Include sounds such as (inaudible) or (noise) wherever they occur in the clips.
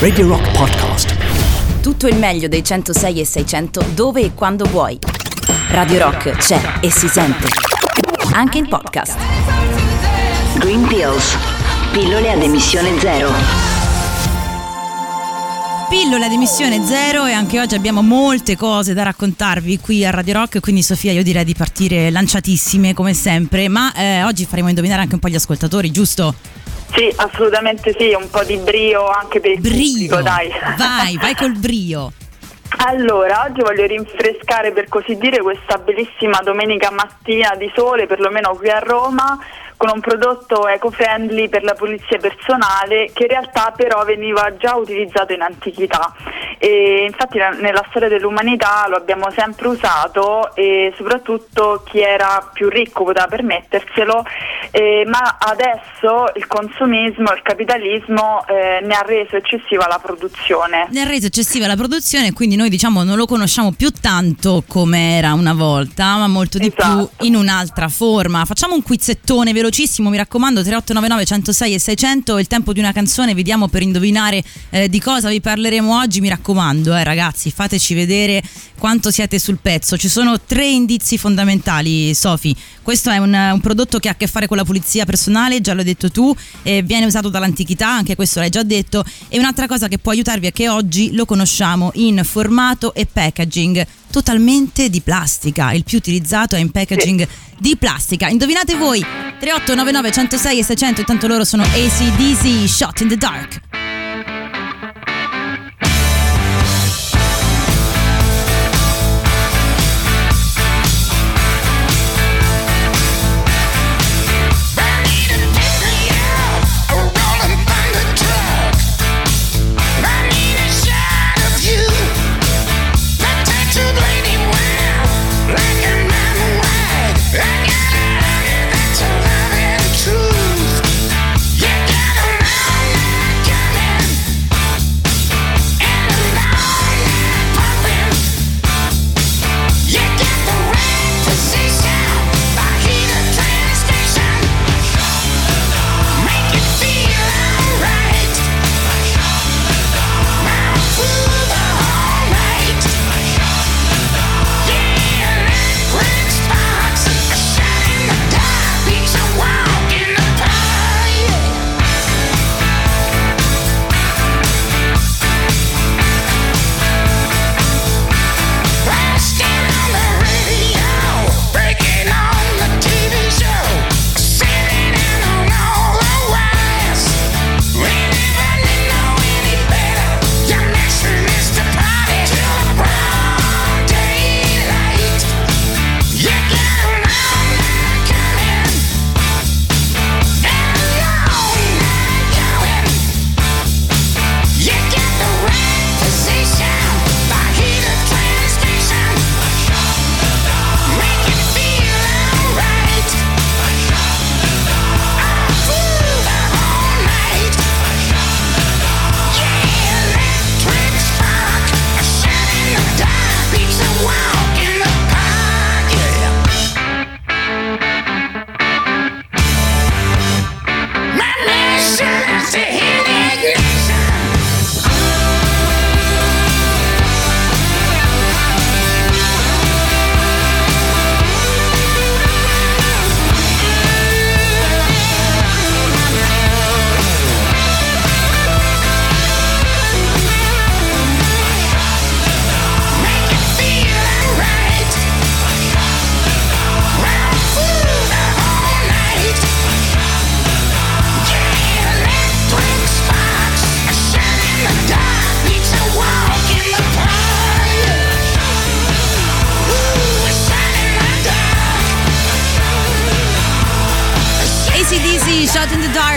Radio Rock Podcast. Tutto il meglio dei 106 e 600 dove e quando vuoi. Radio Rock c'è e si sente. Anche in podcast. Green Pills. Pillole ad emissione zero. Pillola di missione zero e anche oggi abbiamo molte cose da raccontarvi qui a Radio Rock, quindi Sofia io direi di partire lanciatissime come sempre, ma eh, oggi faremo indovinare anche un po' gli ascoltatori, giusto? Sì, assolutamente sì, un po' di brio anche per il Brio, pubblico, dai. vai, vai col brio. (laughs) Allora, oggi voglio rinfrescare per così dire questa bellissima domenica mattina di sole, perlomeno qui a Roma, con un prodotto eco-friendly per la pulizia personale che in realtà però veniva già utilizzato in antichità e infatti la- nella storia dell'umanità lo abbiamo sempre usato e soprattutto chi era più ricco poteva permetterselo, eh, ma adesso il consumismo, il capitalismo eh, ne ha reso eccessiva la produzione. Ne ha reso eccessiva la produzione, quindi noi diciamo non lo conosciamo più tanto come era una volta, ma molto di Esatto. più in un'altra forma. Facciamo un quizzettone velocissimo, mi raccomando, 3899 106 e 600, il tempo di una canzone, vediamo per indovinare eh, di cosa vi parleremo oggi, mi raccomando, eh, ragazzi, fateci vedere quanto siete sul pezzo. Ci sono tre indizi fondamentali, Sofi. Questo è un, un prodotto che ha a che fare con la pulizia personale, già l'hai detto tu, eh, viene usato dall'antichità, anche questo l'hai già detto. E un'altra cosa che può aiutarvi è che oggi lo conosciamo in formato e packaging totalmente di plastica. Il più utilizzato è in packaging di plastica. Indovinate voi 3899 106 e 600, intanto loro sono ACDC Shot in the Dark.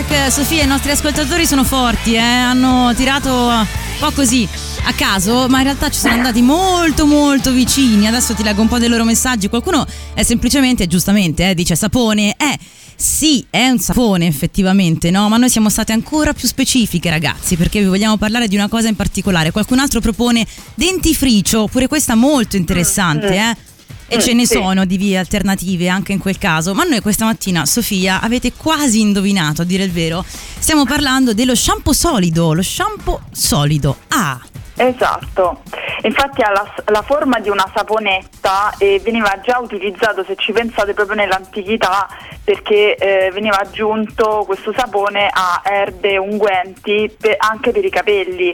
Dark. Sofia, i nostri ascoltatori sono forti, eh? hanno tirato un po' così a caso, ma in realtà ci sono andati molto molto vicini. Adesso ti leggo un po' dei loro messaggi. Qualcuno è semplicemente, giustamente, eh, dice sapone. Eh, sì, è un sapone effettivamente, no? Ma noi siamo state ancora più specifiche, ragazzi, perché vi vogliamo parlare di una cosa in particolare. Qualcun altro propone dentifricio, pure questa molto interessante, eh? E Mm, ce ne sì. sono di vie alternative anche in quel caso. Ma noi questa mattina, Sofia, avete quasi indovinato, a dire il vero. Stiamo parlando dello shampoo solido. Lo shampoo solido. Ah, Esatto, infatti ha la, la forma di una saponetta e veniva già utilizzato, se ci pensate, proprio nell'antichità perché eh, veniva aggiunto questo sapone a erbe unguenti pe- anche per i capelli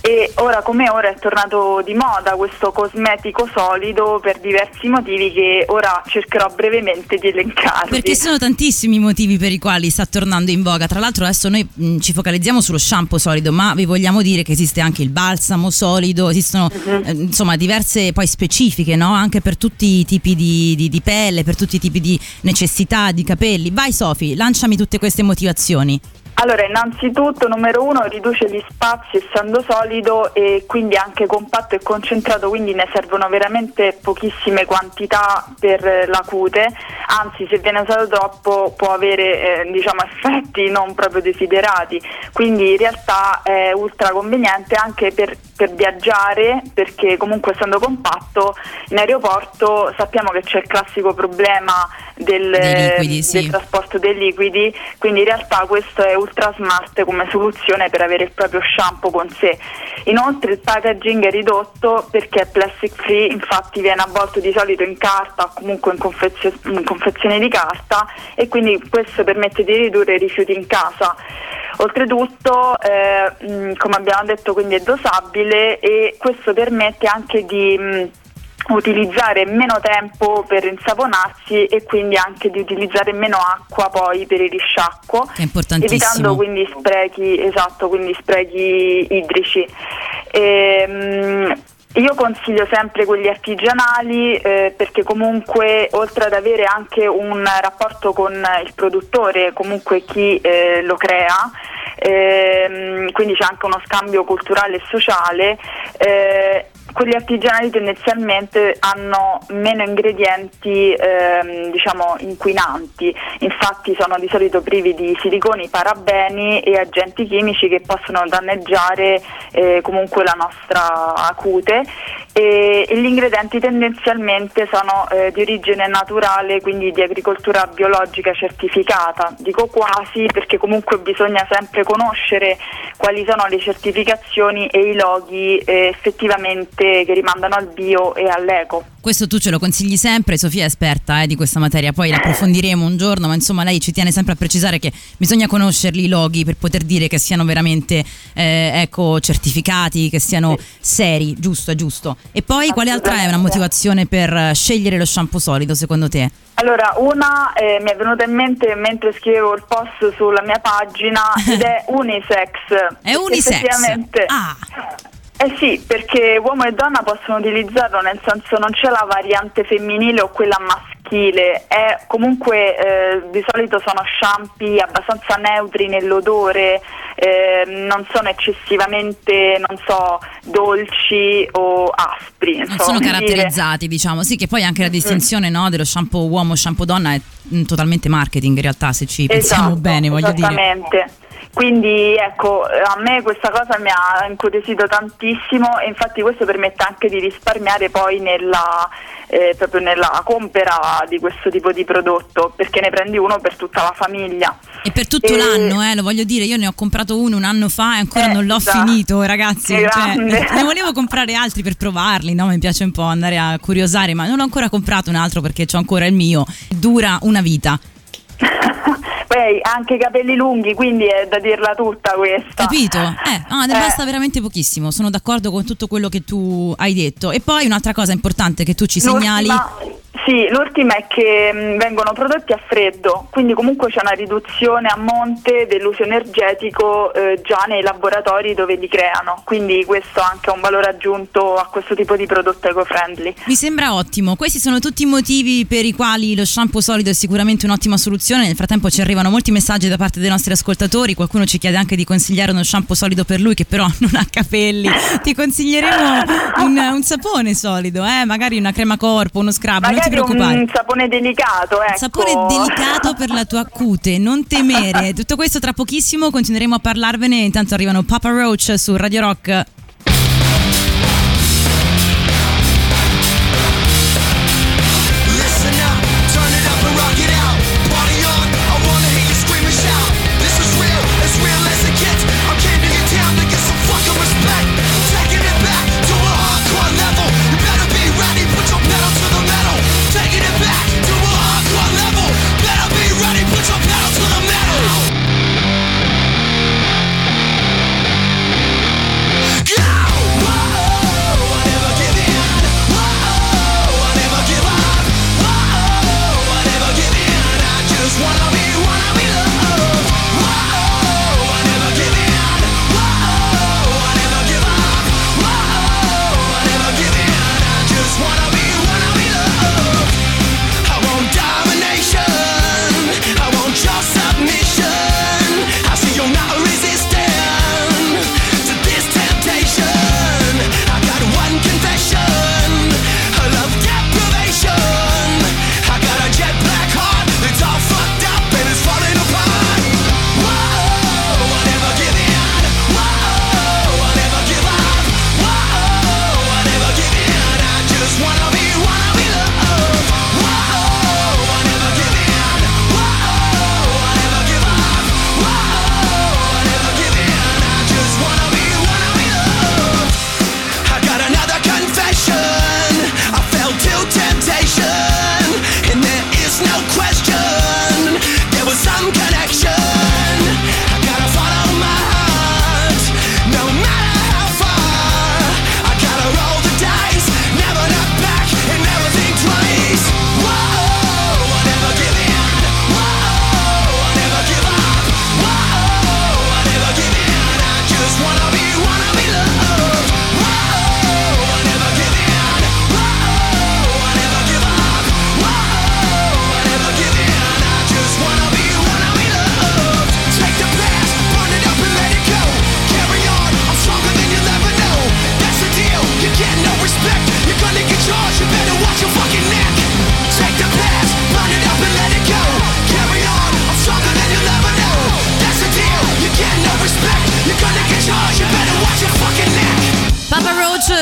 e ora come ora è tornato di moda questo cosmetico solido per diversi motivi che ora cercherò brevemente di elencarvi. perché sono tantissimi i motivi per i quali sta tornando in voga. Tra l'altro adesso noi mh, ci focalizziamo sullo shampoo solido, ma vi vogliamo dire che esiste anche il balsamo solido, esistono eh, insomma diverse poi specifiche, no? Anche per tutti i tipi di, di- di pelle, per tutti i tipi di necessità, di capelli. Vai Sofi, lanciami tutte queste motivazioni. Allora, innanzitutto, numero uno, riduce gli spazi essendo solido e quindi anche compatto e concentrato, quindi ne servono veramente pochissime quantità per eh, la cute, anzi se viene usato troppo può avere eh, diciamo, (laughs) effetti non proprio desiderati, quindi in realtà è ultra conveniente anche per, per viaggiare perché comunque essendo compatto in aeroporto sappiamo che c'è il classico problema del, liquidi, sì. del trasporto dei liquidi, quindi in realtà questo è ultra smart come soluzione per avere il proprio shampoo con sé. Inoltre il packaging è ridotto perché è plastic free, infatti viene avvolto di solito in carta o comunque in, confezio- in confezioni di carta e quindi questo permette di ridurre i rifiuti in casa. Oltretutto, eh, mh, come abbiamo detto, quindi è dosabile e questo permette anche di mh, utilizzare meno tempo per insaponarsi e quindi anche di utilizzare meno acqua poi per il risciacquo, evitando quindi sprechi, esatto, quindi sprechi idrici. Ehm, io consiglio sempre quelli artigianali eh, perché comunque oltre ad avere anche un rapporto con il produttore, comunque chi eh, lo crea, ehm, quindi c'è anche uno scambio culturale e sociale, eh, quelli artigianali tendenzialmente hanno meno ingredienti ehm, diciamo inquinanti, infatti sono di solito privi di siliconi, parabeni e agenti chimici che possono danneggiare eh, comunque la nostra cute e, e gli ingredienti tendenzialmente sono eh, di origine naturale, quindi di agricoltura biologica certificata. Dico quasi perché comunque bisogna sempre conoscere quali sono le certificazioni e i loghi eh, effettivamente che rimandano al bio e all'eco. Questo tu ce lo consigli sempre, Sofia è esperta eh, di questa materia, poi la approfondiremo un giorno, ma insomma lei ci tiene sempre a precisare che bisogna conoscerli i loghi per poter dire che siano veramente eh, ecco, certificati, che siano seri, giusto, giusto. E poi quale altra è una motivazione per eh, scegliere lo shampoo solido secondo te? Allora, una eh, mi è venuta in mente mentre scrivevo il post sulla mia pagina (laughs) ed è unisex. È unisex? Effettivamente. Ah. Eh sì, perché uomo e donna possono utilizzarlo, nel senso non c'è la variante femminile o quella maschile, è comunque eh, di solito sono shampoo abbastanza neutri nell'odore, eh, non sono eccessivamente, non so, dolci o aspri. Non so sono come dire. caratterizzati, diciamo. Sì, che poi anche la distinzione no, dello shampoo uomo, shampoo donna è mm, totalmente marketing in realtà, se ci pensiamo Esatto, bene, voglio dire. esattamente. Quindi ecco, a me questa cosa mi ha incuriosito tantissimo e infatti questo permette anche di risparmiare poi nella, eh, proprio nella compera di questo tipo di prodotto, perché ne prendi uno per tutta la famiglia. E per tutto E- l'anno, eh, lo voglio dire, io ne ho comprato uno un anno fa e ancora Eh, non l'ho già. finito, ragazzi. Cioè, (laughs) ne volevo comprare altri per provarli, no? Mi piace un po' andare a curiosare, ma non ho ancora comprato un altro perché ho ancora il mio. Dura una vita. Poi hai anche i capelli lunghi, quindi è da dirla tutta questa. Capito? Eh, no, ne Eh. basta veramente pochissimo. Sono d'accordo con tutto quello che tu hai detto. E poi un'altra cosa importante che tu ci segnali. L'ultima- Sì, l'ultima è che mh, vengono prodotti a freddo, quindi comunque c'è una riduzione a monte dell'uso energetico eh, già nei laboratori dove li creano, quindi questo anche è un valore aggiunto a questo tipo di prodotto eco-friendly. Mi sembra ottimo. Questi sono tutti i motivi per i quali lo shampoo solido è sicuramente un'ottima soluzione. Nel frattempo ci arrivano molti messaggi da parte dei nostri ascoltatori. Qualcuno ci chiede anche di consigliare uno shampoo solido per lui che però (laughs) non ha capelli. Ti consiglieremo un, un sapone solido, eh? magari una crema corpo, uno scrub. non ti preoccupare. un sapone delicato, ecco. Un sapore delicato per la tua cute, non temere. (laughs) Tutto questo tra pochissimo continueremo a parlarvene. Intanto arrivano Papa Roach su Radio Rock.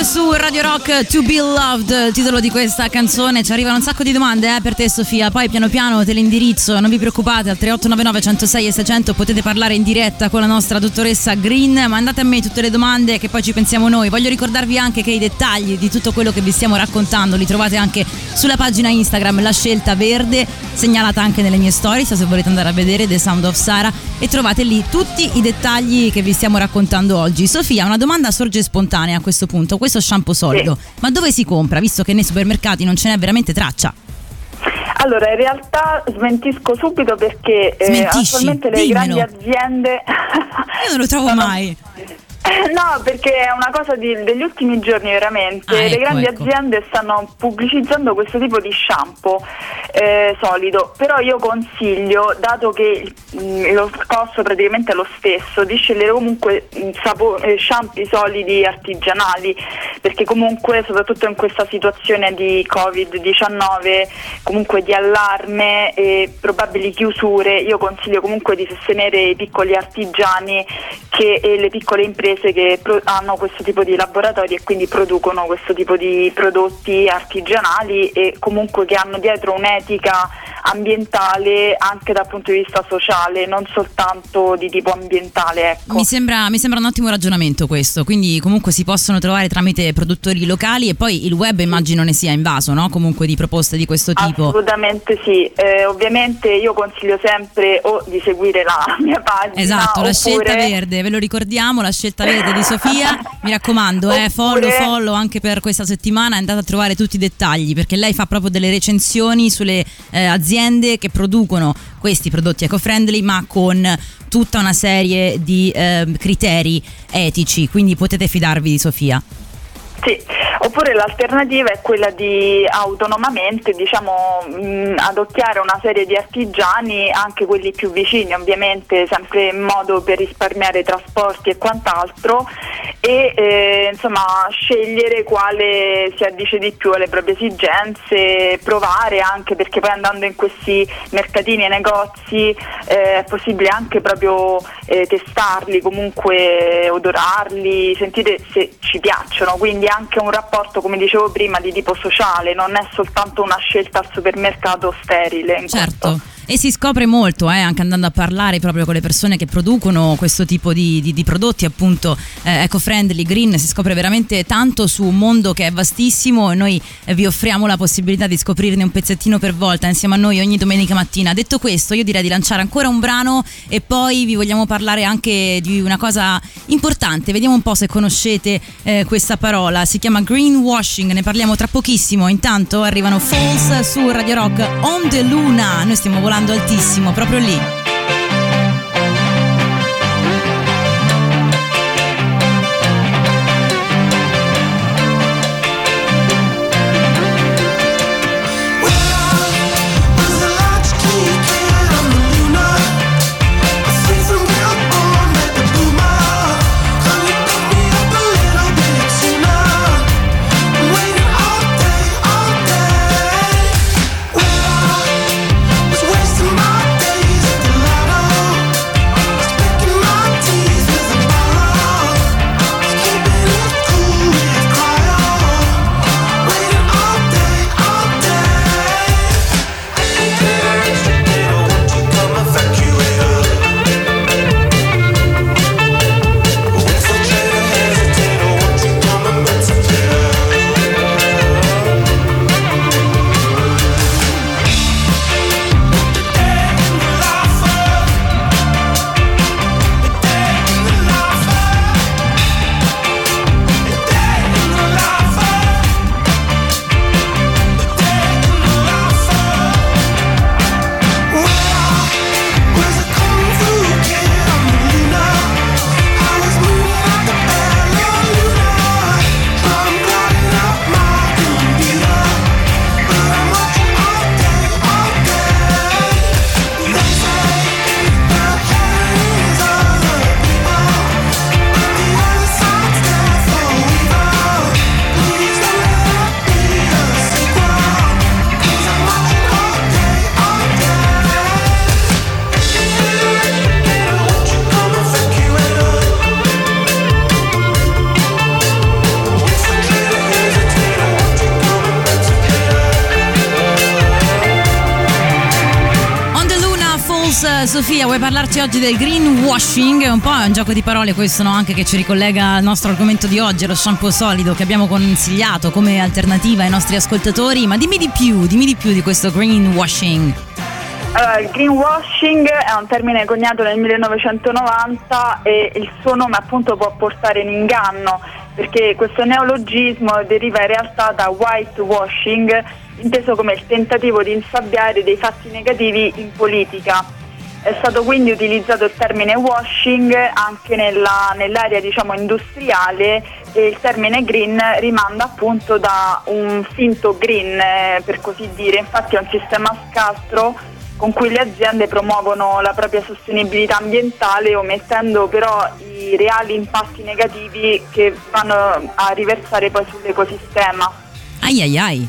Su Radio Rock To Be Loved, il titolo di questa canzone. Ci arrivano un sacco di domande eh, per te Sofia, poi piano piano te l'indirizzo, non vi preoccupate, al 3899 106 e 600 potete parlare in diretta con la nostra dottoressa Green, mandate a me tutte le domande che poi ci pensiamo noi. Voglio ricordarvi anche che i dettagli di tutto quello che vi stiamo raccontando li trovate anche sulla pagina Instagram La Scelta Verde, segnalata anche nelle mie stories se volete andare a vedere The Sound of Sara e trovate lì tutti i dettagli che vi stiamo raccontando oggi. Sofia, una domanda sorge spontanea a questo punto, questo shampoo solido, ma dove si compra, visto che nei supermercati non ce n'è veramente traccia? Allora, in realtà smentisco subito perché eh, attualmente le Dimmelo. grandi aziende... Io non lo trovo (laughs) Sono- mai. (laughs) No, perché è una cosa di- degli ultimi giorni veramente. Ah, Le ecco, grandi ecco. aziende stanno pubblicizzando questo tipo di shampoo eh, solido, però io consiglio, dato che mm, lo costo praticamente è lo stesso, di scegliere comunque mm, sapo- eh, shampoo solidi artigianali, perché comunque soprattutto in questa situazione di Covid-19, comunque di allarme e probabili chiusure, io consiglio comunque di sostenere i piccoli artigiani che- e le piccole imprese che pro- hanno questo tipo di laboratori e quindi producono questo tipo di prodotti artigianali e comunque che hanno dietro un'etica ambientale anche dal punto di vista sociale, non soltanto di tipo ambientale. Ecco. Mi sembra, mi sembra un ottimo ragionamento questo, quindi comunque si possono trovare tramite produttori locali e poi il web immagino ne sia invaso, no? Comunque di proposte di questo tipo. Assolutamente sì, Eh, ovviamente io consiglio sempre o di seguire la (laughs) mia pagina Esatto, la oppure- scelta verde, ve lo ricordiamo, la scelta verde di Sofia. Mi raccomando, eh, (laughs) follow, follow anche per questa settimana, andate a trovare tutti i dettagli perché lei fa proprio delle recensioni sulle eh, aziende che producono questi prodotti eco-friendly ma con tutta una serie di eh, criteri etici, quindi potete fidarvi di Sofia. Sì, oppure l'alternativa è quella di autonomamente diciamo, mh, adocchiare una serie di artigiani, anche quelli più vicini ovviamente, sempre in modo per risparmiare trasporti e quant'altro e eh, insomma scegliere quale si addice di più alle proprie esigenze, provare anche perché poi andando in questi mercatini e negozi eh, è possibile anche proprio eh, testarli, comunque odorarli, sentire se ci piacciono, quindi anche un rapporto, come dicevo prima, di tipo sociale, non è soltanto una scelta al supermercato sterile. Certo. questo. E si scopre molto, eh, anche andando a parlare proprio con le persone che producono questo tipo di, di- di prodotti, appunto eh, eco-friendly, green, si scopre veramente tanto su un mondo che è vastissimo e noi eh, vi offriamo la possibilità di scoprirne un pezzettino per volta insieme a noi ogni domenica mattina. Detto questo, io direi di lanciare ancora un brano e poi vi vogliamo parlare anche di una cosa importante. Vediamo un po' se conoscete eh, questa parola. Si chiama greenwashing, ne parliamo tra pochissimo. Intanto arrivano Falls su Radio Rock On the Luna. Noi stiamo volando altissimo, proprio lì. Vuoi parlarci oggi del greenwashing? È un po' un gioco di parole questo, no? Anche che ci ricollega al nostro argomento di oggi, lo shampoo solido che abbiamo consigliato come alternativa ai nostri ascoltatori. Ma dimmi di più, dimmi di più di questo greenwashing. Allora, il greenwashing è un termine coniato nel 1990 e il suo nome appunto può portare in inganno perché questo neologismo deriva in realtà da whitewashing, inteso come il tentativo di insabbiare dei fatti negativi in politica. È stato quindi utilizzato il termine washing anche nella- nell'area diciamo, industriale e il termine green rimanda appunto da un finto green, eh, per così dire. Infatti è un sistema a scastro con cui le aziende promuovono la propria sostenibilità ambientale omettendo però i reali impatti negativi che vanno a riversare poi sull'ecosistema. Ai ai ai.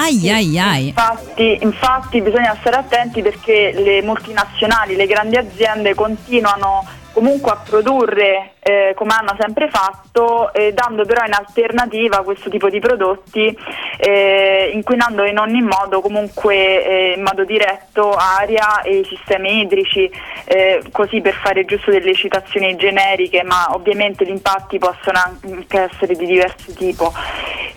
Ai ai ai. Infatti, infatti bisogna stare attenti perché le multinazionali, le grandi aziende continuano comunque a produrre eh, come hanno sempre fatto, eh, dando però in alternativa questo tipo di prodotti, eh, inquinando in ogni modo, comunque eh, in modo diretto, aria e i sistemi idrici, eh, così per fare giusto delle citazioni generiche, ma ovviamente gli impatti possono anche essere di diverso tipo.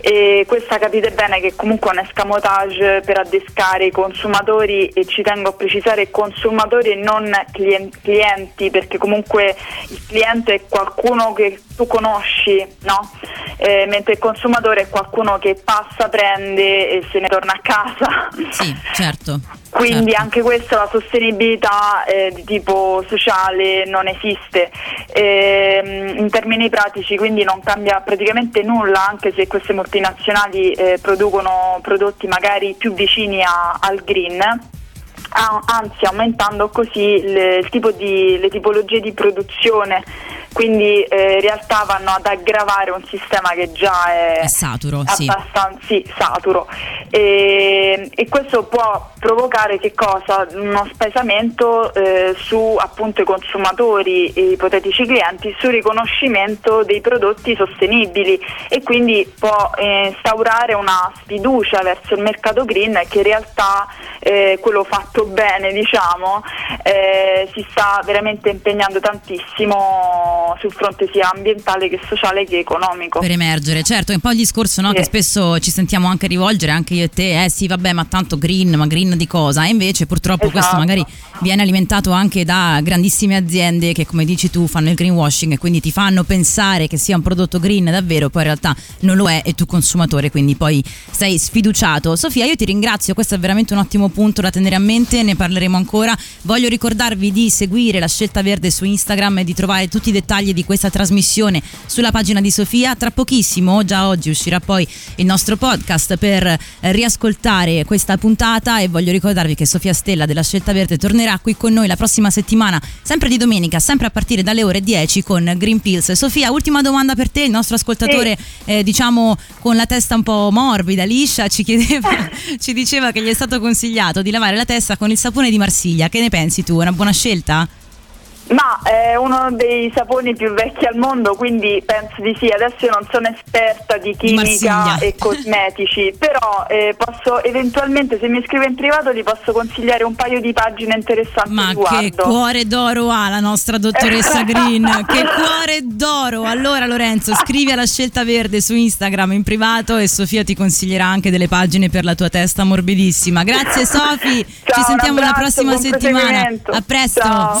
E questa capite bene che comunque è un escamotage per addescare i consumatori e ci tengo a precisare consumatori e non clien- clienti perché comunque il cliente è qualcuno che tu conosci, no? Eh, mentre il consumatore è qualcuno che passa, prende e se ne torna a casa. Sì, certo. Quindi certo. anche questa la sostenibilità eh, di tipo sociale non esiste. Ehm, in termini pratici quindi non cambia praticamente nulla anche se queste multinazionali eh, producono prodotti magari più vicini a- al green. A- Anzi, aumentando così le, il tipo di, le tipologie di produzione, quindi eh, in realtà vanno ad aggravare un sistema che già è, È saturo, abbastanza sì, saturo. E, e questo può provocare che cosa? uno spesamento eh, su appunto i consumatori e ipotetici clienti sul riconoscimento dei prodotti sostenibili e quindi può eh, instaurare una sfiducia verso il mercato green che in realtà eh, quello fatto bene diciamo eh, si sta veramente impegnando tantissimo sul fronte sia ambientale che sociale che economico. Per emergere, certo, è un po' il discorso no, Sì. che spesso ci sentiamo anche rivolgere, anche io e te, eh sì vabbè ma tanto green, ma green di cosa? E invece purtroppo questo Esatto. magari viene alimentato anche da grandissime aziende che come dici tu fanno il greenwashing e quindi ti fanno pensare che sia un prodotto green davvero, poi in realtà non lo è e tu consumatore quindi poi sei sfiduciato. Sofia io ti ringrazio, questo è veramente un ottimo punto da tenere a mente, ne parleremo ancora. Voglio ricordarvi di seguire la scelta verde su Instagram e di trovare tutti i dettagli di questa trasmissione sulla pagina di Sofia. Tra pochissimo, già oggi uscirà poi il nostro podcast per eh, riascoltare questa puntata e voglio ricordarvi che Sofia Stella della Scelta Verde tornerà qui con noi la prossima settimana, sempre di domenica, sempre a partire dalle ore 10 con Green Pills. Sofia, ultima domanda per te, il nostro ascoltatore eh, diciamo con la testa un po' morbida, liscia, ci chiedeva, (laughs) ci diceva che gli è stato consigliato di lavare la testa con il sapone di Marsiglia. Che ne pensi tu? È una buona scelta? Ma è uno dei saponi più vecchi al mondo, quindi penso di sì. Adesso io non sono esperta di chimica Marsiglia. e cosmetici, (laughs) però eh, posso eventualmente, se mi scrive in privato, gli posso consigliare un paio di pagine interessanti Ma a che riguardo. cuore d'oro ha la nostra dottoressa (laughs) Green, che cuore d'oro! Allora Lorenzo, scrivi alla scelta verde su Instagram in privato e Sofia ti consiglierà anche delle pagine per la tua testa morbidissima. Grazie Sofi, ci sentiamo la prossima settimana. A presto! Ciao.